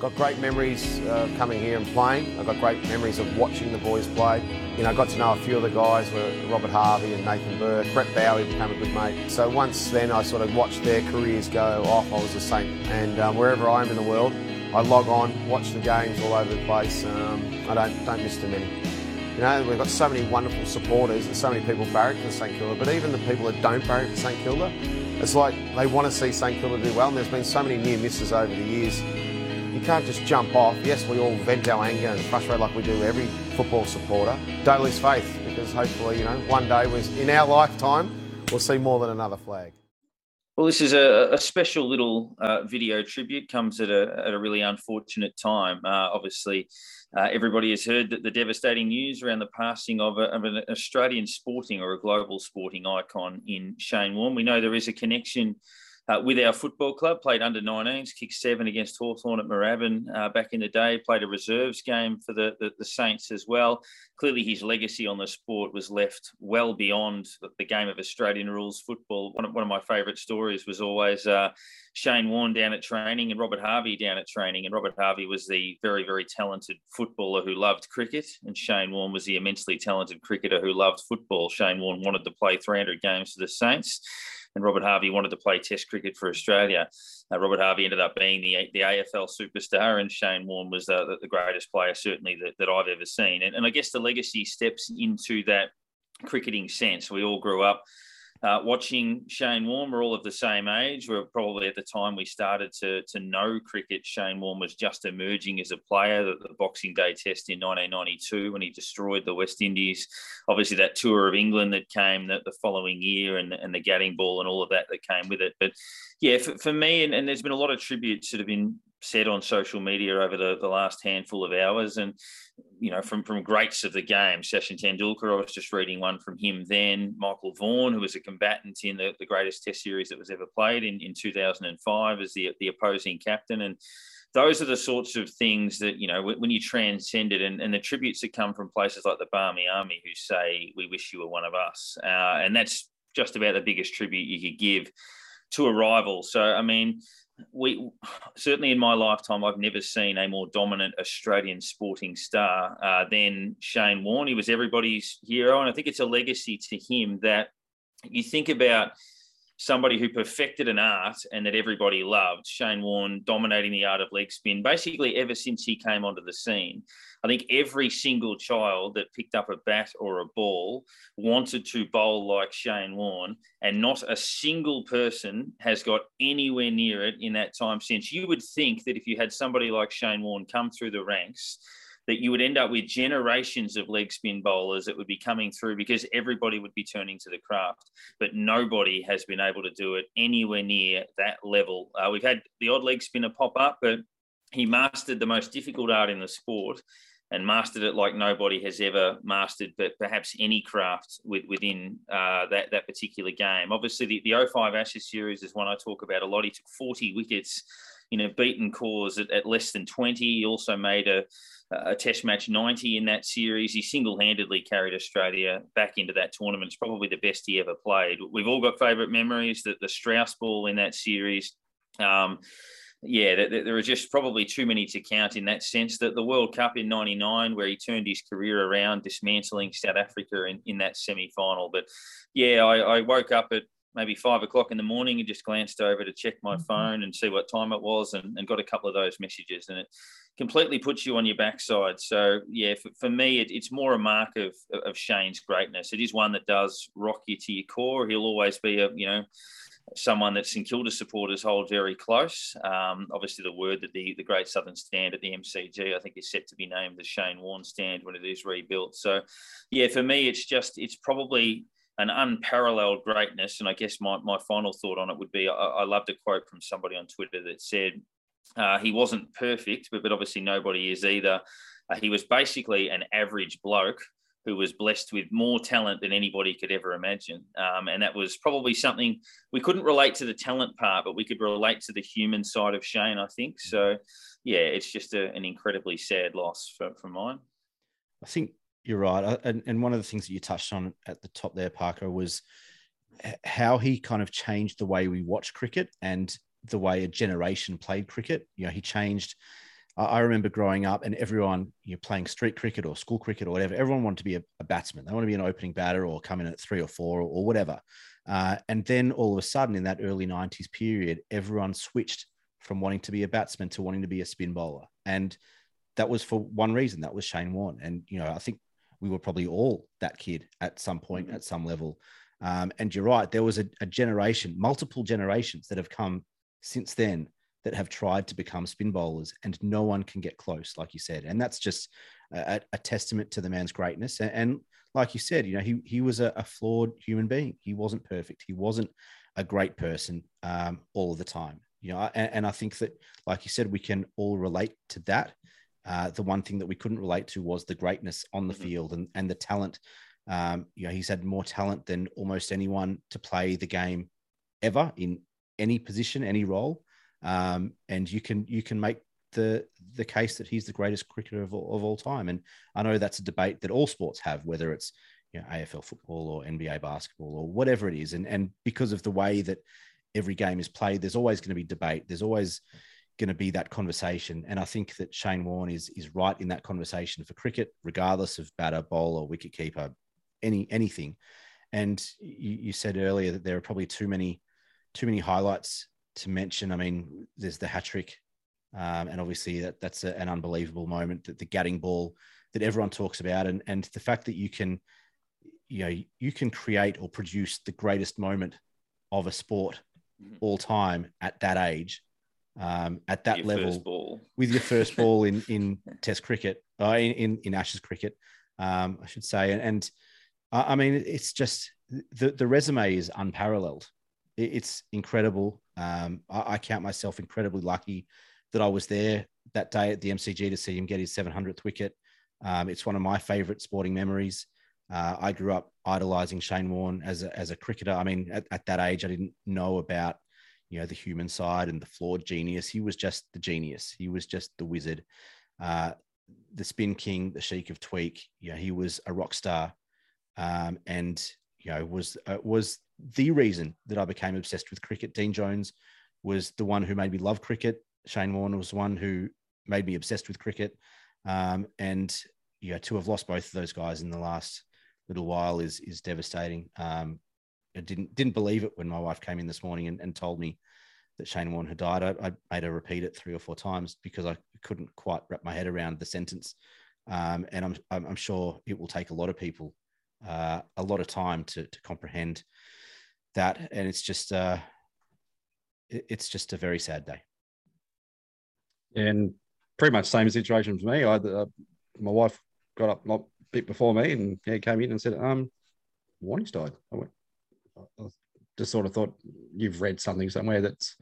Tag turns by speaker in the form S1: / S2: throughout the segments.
S1: Got great memories uh, coming here and playing. I've got great memories of watching the boys play. You know, I got to know a few of the guys, were Robert Harvey and Nathan Burke. Brett Bowey became a good mate. So once then, I sort of watched their careers go off. I was a Saint, and um, wherever I am in the world, I log on, watch the games all over the place. Um, I don't don't miss too many. You know, we've got so many wonderful supporters and so many people barrack for St Kilda, but even the people that don't barrack for St Kilda, it's like they want to see St Kilda do well, and there's been so many near misses over the years you can't just jump off. Yes, we all vent our anger and frustrate like we do every football supporter. Don't lose faith because hopefully, you know, one day was in our lifetime, we'll see more than another flag.
S2: Well, this is a, a special little uh, video tribute. Comes at a, at a really unfortunate time. Uh, obviously, uh, everybody has heard that the devastating news around the passing of, a, of, an Australian sporting or a global sporting icon in Shane Warne. We know there is a connection uh, with our football club. Played under 19s, kicked seven against Hawthorn at Moorabbin uh, back in the day. Played a reserves game for the, the, the, Saints as well. Clearly, his legacy on the sport was left well beyond the game of Australian rules football. One of, one of my favourite stories was always uh, Shane Warne down at training and Robert Harvey down at training. And Robert Harvey was the very, very talented footballer who loved cricket, and Shane Warne was the immensely talented cricketer who loved football. Shane Warne wanted to play 300 games for the Saints and Robert Harvey wanted to play Test cricket for Australia. Uh, Robert Harvey ended up being the, the AFL superstar, and Shane Warne was the, the, greatest player, certainly, that, that I've ever seen. And, and I guess the legacy steps into that cricketing sense. We all grew up uh, watching Shane Warne, we're all of the same age. We're probably at the time we started to, to know cricket. Shane Warne was just emerging as a player. The, the, Boxing Day Test in 1992 when he destroyed the West Indies. Obviously, that tour of England that came the, the following year and, and the Gatting ball and all of that that came with it. But yeah, for, for me, and, and there's been a lot of tributes that have been said on social media over the, the last handful of hours. And, you know, from, from greats of the game, Sachin Tendulkar, I was just reading one from him then, Michael Vaughan, who was a combatant in the, the greatest test series that was ever played in, in 2005 as the, the opposing captain. And those are the sorts of things that, you know, when you transcend it and, and the tributes that come from places like the Barmy Army who say, we wish you were one of us. Uh, and that's just about the biggest tribute you could give to a rival. So, I mean, we certainly in my lifetime, I've never seen a more dominant Australian sporting star uh, than Shane Warne. He was everybody's hero, and I think it's a legacy to him that you think about somebody who perfected an art and that everybody loved. Shane Warne dominating the art of leg spin basically ever since he came onto the scene. I think every single child that picked up a bat or a ball wanted to bowl like Shane Warne, and not a single person has got anywhere near it in that time since. You would think that if you had somebody like Shane Warne come through the ranks, that you would end up with generations of leg spin bowlers that would be coming through because everybody would be turning to the craft. But nobody has been able to do it anywhere near that level. Uh, we've had the odd leg spinner pop up, but he mastered the most difficult art in the sport and mastered it like nobody has ever mastered, but perhaps any craft with, within uh, that, that particular game. Obviously, the, the 05 Ashes series is one I talk about a lot. He took 40 wickets, you know, beaten cause at, at less than 20. He also made a, a test match 90 in that series. He single handedly carried Australia back into that tournament. It's probably the best he ever played. We've all got favourite memories that the Strauss ball in that series. Um, yeah, there are just probably too many to count in that sense. That the World Cup in '99, where he turned his career around, dismantling South Africa in, in that semi final. But yeah, I, I woke up at maybe five o'clock in the morning and just glanced over to check my mm-hmm. phone and see what time it was and, and, got a couple of those messages and it completely puts you on your backside so yeah for, for me it, it's more a mark of, of shane's greatness it is one that does rock you to your core he'll always be a you know someone that St Kilda supporters hold very close. Um, obviously, the word that the, the Great Southern Stand at the MCG, I think, is set to be named the Shane Warne Stand when it is rebuilt. So, yeah, for me, it's just it's probably an unparalleled greatness. And I guess my, my final thought on it would be I, I loved a quote from somebody on Twitter that said uh, he wasn't perfect, but, but obviously nobody is either. Uh, he was basically an average bloke who was blessed with more talent than anybody could ever imagine. Um, and that was probably something we couldn't relate to the talent part, but we could relate to the human side of Shane, I think. So, yeah, it's just a, an incredibly sad loss for, for mine.
S3: I think you're right. Uh, and, and one of the things that you touched on at the top there, Parker, was how he kind of changed the way we watch cricket and the way a generation played cricket. You know, he changed I, remember growing up and everyone you know playing street cricket or school cricket or whatever. Everyone wanted to be a, a batsman. They want to be an opening batter or come in at three or four or, or whatever. Uh, and then all of a sudden, in that early '90s period, everyone switched from wanting to be a batsman to wanting to be a spin bowler, and that was for one reason. That was Shane Warne, and you know I think we were probably all that kid at some point, mm-hmm. at some level. Um, and you're right, there was a, a, generation, multiple generations that have come since then that have tried to become spin bowlers, and no one can get close, like you said. And that's just a, a testament to the man's greatness. And, and, like you said, you know, he he was a, a, flawed human being. He wasn't perfect. He wasn't a great person um, all of the time. You know, and, and I think that, like you said, we can all relate to that. Uh, the one thing that we couldn't relate to was the greatness on the mm-hmm. field and, and the talent. Um, you know, he's had more talent than almost anyone to play the game ever in any position, any role. Um, and you can you can make the the case that he's the greatest cricketer of all, of all time. And I know that's a debate that all sports have, whether it's you know AFL football or NBA basketball or whatever it is. And and because of the way that every game is played, there's always going to be debate. There's always going to be that conversation. And I think that Shane Warne is is right in that conversation for cricket, regardless of batter, bowler, wicket keeper, any anything. And you, you said earlier that there are probably too many too many highlights to mention. I mean, there's the hat trick, um, and obviously that that's a, an unbelievable moment. That the Gatting ball that everyone talks about, and and the fact that you can, you know, you can create or produce the greatest moment of a sport mm-hmm. all time at that age um, at that level with your first ball in in Test cricket, uh, in, in, Ashes cricket, um, I should say. And, and I mean, it's just the the resume is unparalleled. It's incredible. Um, I, I, count myself incredibly lucky that I was there that day at the MCG to see him get his 700th wicket. Um, it's one of my favourite sporting memories. Uh, I grew up idolizing Shane Warne as a, as a cricketer. I mean, at, at that age, I didn't know about you know the human side and the flawed genius. He was just the genius. He was just the wizard, uh, the spin king, the Sheik of Tweak. You know, he was a rock star, um, and you know was uh, was the reason that I became obsessed with cricket. Dean Jones was the one who made me love cricket. Shane Warne was one who made me obsessed with cricket, um, and you know to have lost both of those guys in the last little while is is devastating. Um, I didn't didn't believe it when my wife came in this morning and, and told me that Shane Warne had died. I, I, made her repeat it three or four times because I couldn't quite wrap my head around the sentence. Um, and I'm, I'm sure it will take a lot of people uh, a lot of time to, to comprehend that. And it's just uh, it, it's just a very sad day.
S4: And pretty much same situation for me. I uh, my wife got up a bit before me and yeah, came in and said, um, Warnie's died. I went, just sort of thought you've read something somewhere that's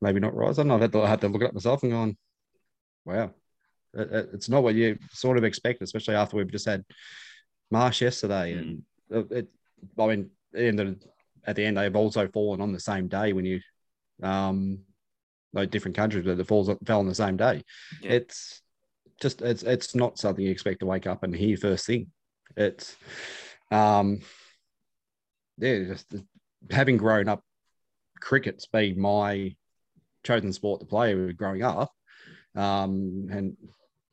S4: maybe not right. I have had to, I had to look it up myself and gone, wow, it, it's not what you sort of expect, especially after we've just had Marsh yesterday. Mm. And it, I mean, at the end, they've also fallen on the same day when you, um, like different countries, but the falls fell on the same day. Yeah. It's just it's it's not something you expect to wake up and hear first thing. It's um yeah, just having grown up, cricket's been my chosen sport to play growing up, um, and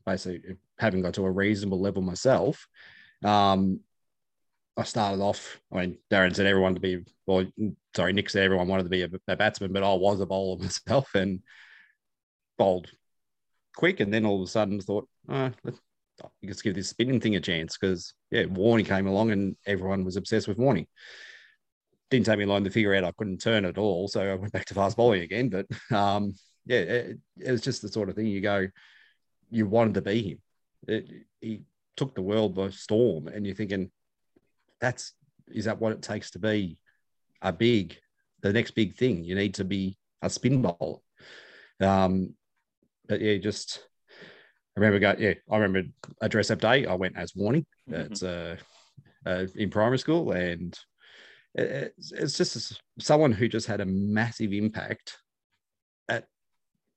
S4: basically having got to a reasonable level myself. Um, I started off. I mean, Darren said everyone to be, well, sorry, Nick said everyone wanted to be a, a batsman, but I was a bowler myself and bowled quick. And then all of a sudden, thought, oh, let's, let's give this spinning thing a chance because yeah, Warnie came along and everyone was obsessed with Warnie didn't take me long to figure out I couldn't turn at all. So I went back to fast bowling again. But um, yeah, it, it, was just the sort of thing you go, you wanted to be him. It, he took the world by storm, and you're thinking, that's is that what it takes to be a big, the next big thing? You need to be a spin bowler. Um, but yeah, just I remember going, yeah, I remember a dress up day. I went as Warnie. Mm-hmm. It's uh, uh, in primary school, and it's, it's just someone who just had a massive impact at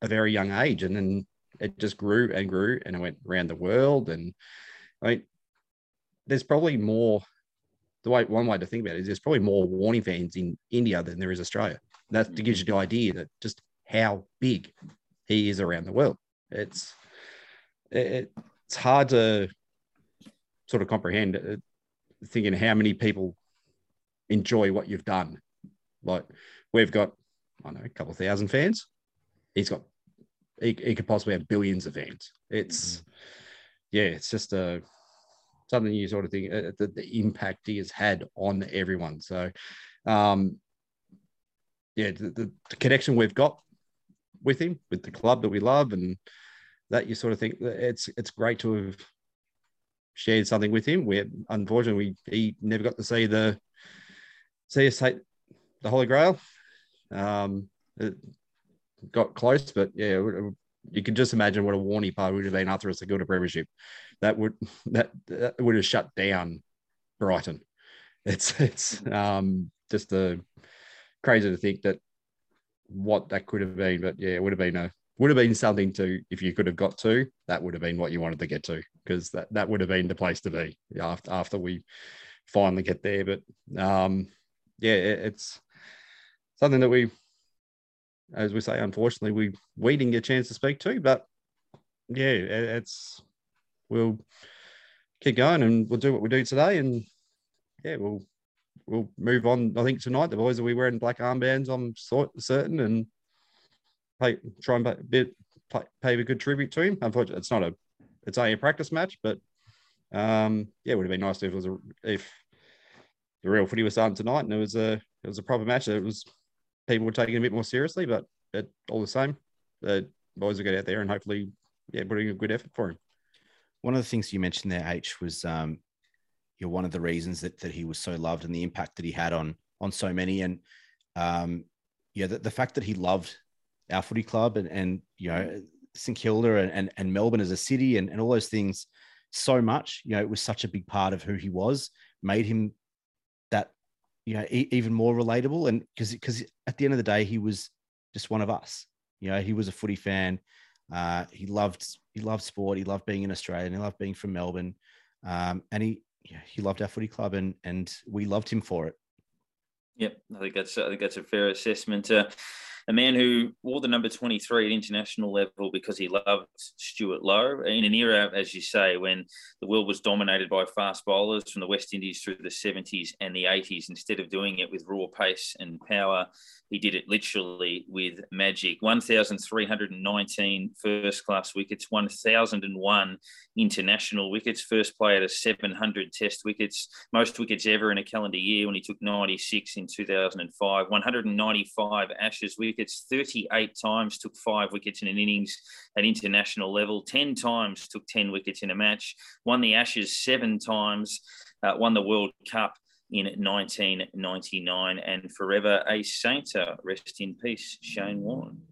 S4: a very young age. And then it just grew and grew and it went around the world. And I mean, there's probably more, the way one way to think about it is there's probably more Warnie fans in India than there is Australia. That gives you the idea that just how big he is around the world. It's it, it's hard to sort of comprehend uh, thinking how many people enjoy what you've done. Like we've got, I don't know, a couple thousand fans. He's got, he, he could possibly have billions of fans. It's, mm-hmm. yeah, it's just a something you sort of think uh, the, the impact he has had on everyone. So, um, yeah, the, the, the connection we've got with him, with the club that we love, and that you sort of think it's it's great to have shared something with him. Where unfortunately we, he never got to see the see the Holy Grail. Um, it got close, but yeah, you can just imagine what a Warnie part would have been after a St Kilda Premiership. That would that, that would have shut down Brighton. It's it's um, just a crazy to think that what that could have been, but yeah, it would have been a would have been something to if you could have got to that would have been what you wanted to get to because that that would have been the place to be after after we finally get there. But um, yeah, it, it's something that we, as we say, unfortunately, we we didn't get a chance to speak to, but yeah, it, it's we'll keep going and we'll do what we do today, and yeah, we'll we'll move on. I think tonight the boys will be wearing black armbands. I'm certain, and pay, try and pay, bit, pay, pay a good tribute to him. Unfortunately, it's not a it's only a practice match, but um, yeah, it would have been nice if it was a, if the real footy was starting tonight and it was a it was a proper match. It was people were taking it a bit more seriously, but it, all the same, the boys will get out there and hopefully, yeah, putting a good effort for him.
S3: One of the things you mentioned there, H, was um, you know, one of the reasons that that he was so loved and the impact that he had on on so many, and um, yeah, the, the fact that he loved our footy club and and you know St Kilda and, and, and Melbourne as a city and, and all those things so much. You know, it was such a big part of who he was, made him you know, e- even more relatable. And because because at the end of the day, he was just one of us. You know, he was a footy fan. Uh, he loved he loved sport. He loved being in Australia. And he loved being from Melbourne. Um, and he yeah, he loved our footy club, and and we loved him for it.
S2: Yep, I think that's I think that's a fair assessment. Uh, a man who wore the number 23 at international level because he loved Stewart Loewe in an era, as you say, when the world was dominated by fast bowlers from the West Indies through the 70s and the 80s. Instead of doing it with raw pace and power, he did it literally with magic. 1,319 first class wickets, 1,001 international wickets, first player to 700 test wickets, most wickets ever in a calendar year when he took 96 in 2005, 195 Ashes wickets, 38 times took five wickets in an innings at international level, 10 times took 10 wickets in a match, won the Ashes seven times, uh, won the World Cup in 1999 and forever a Sainter. Rest in peace, Shane Warne.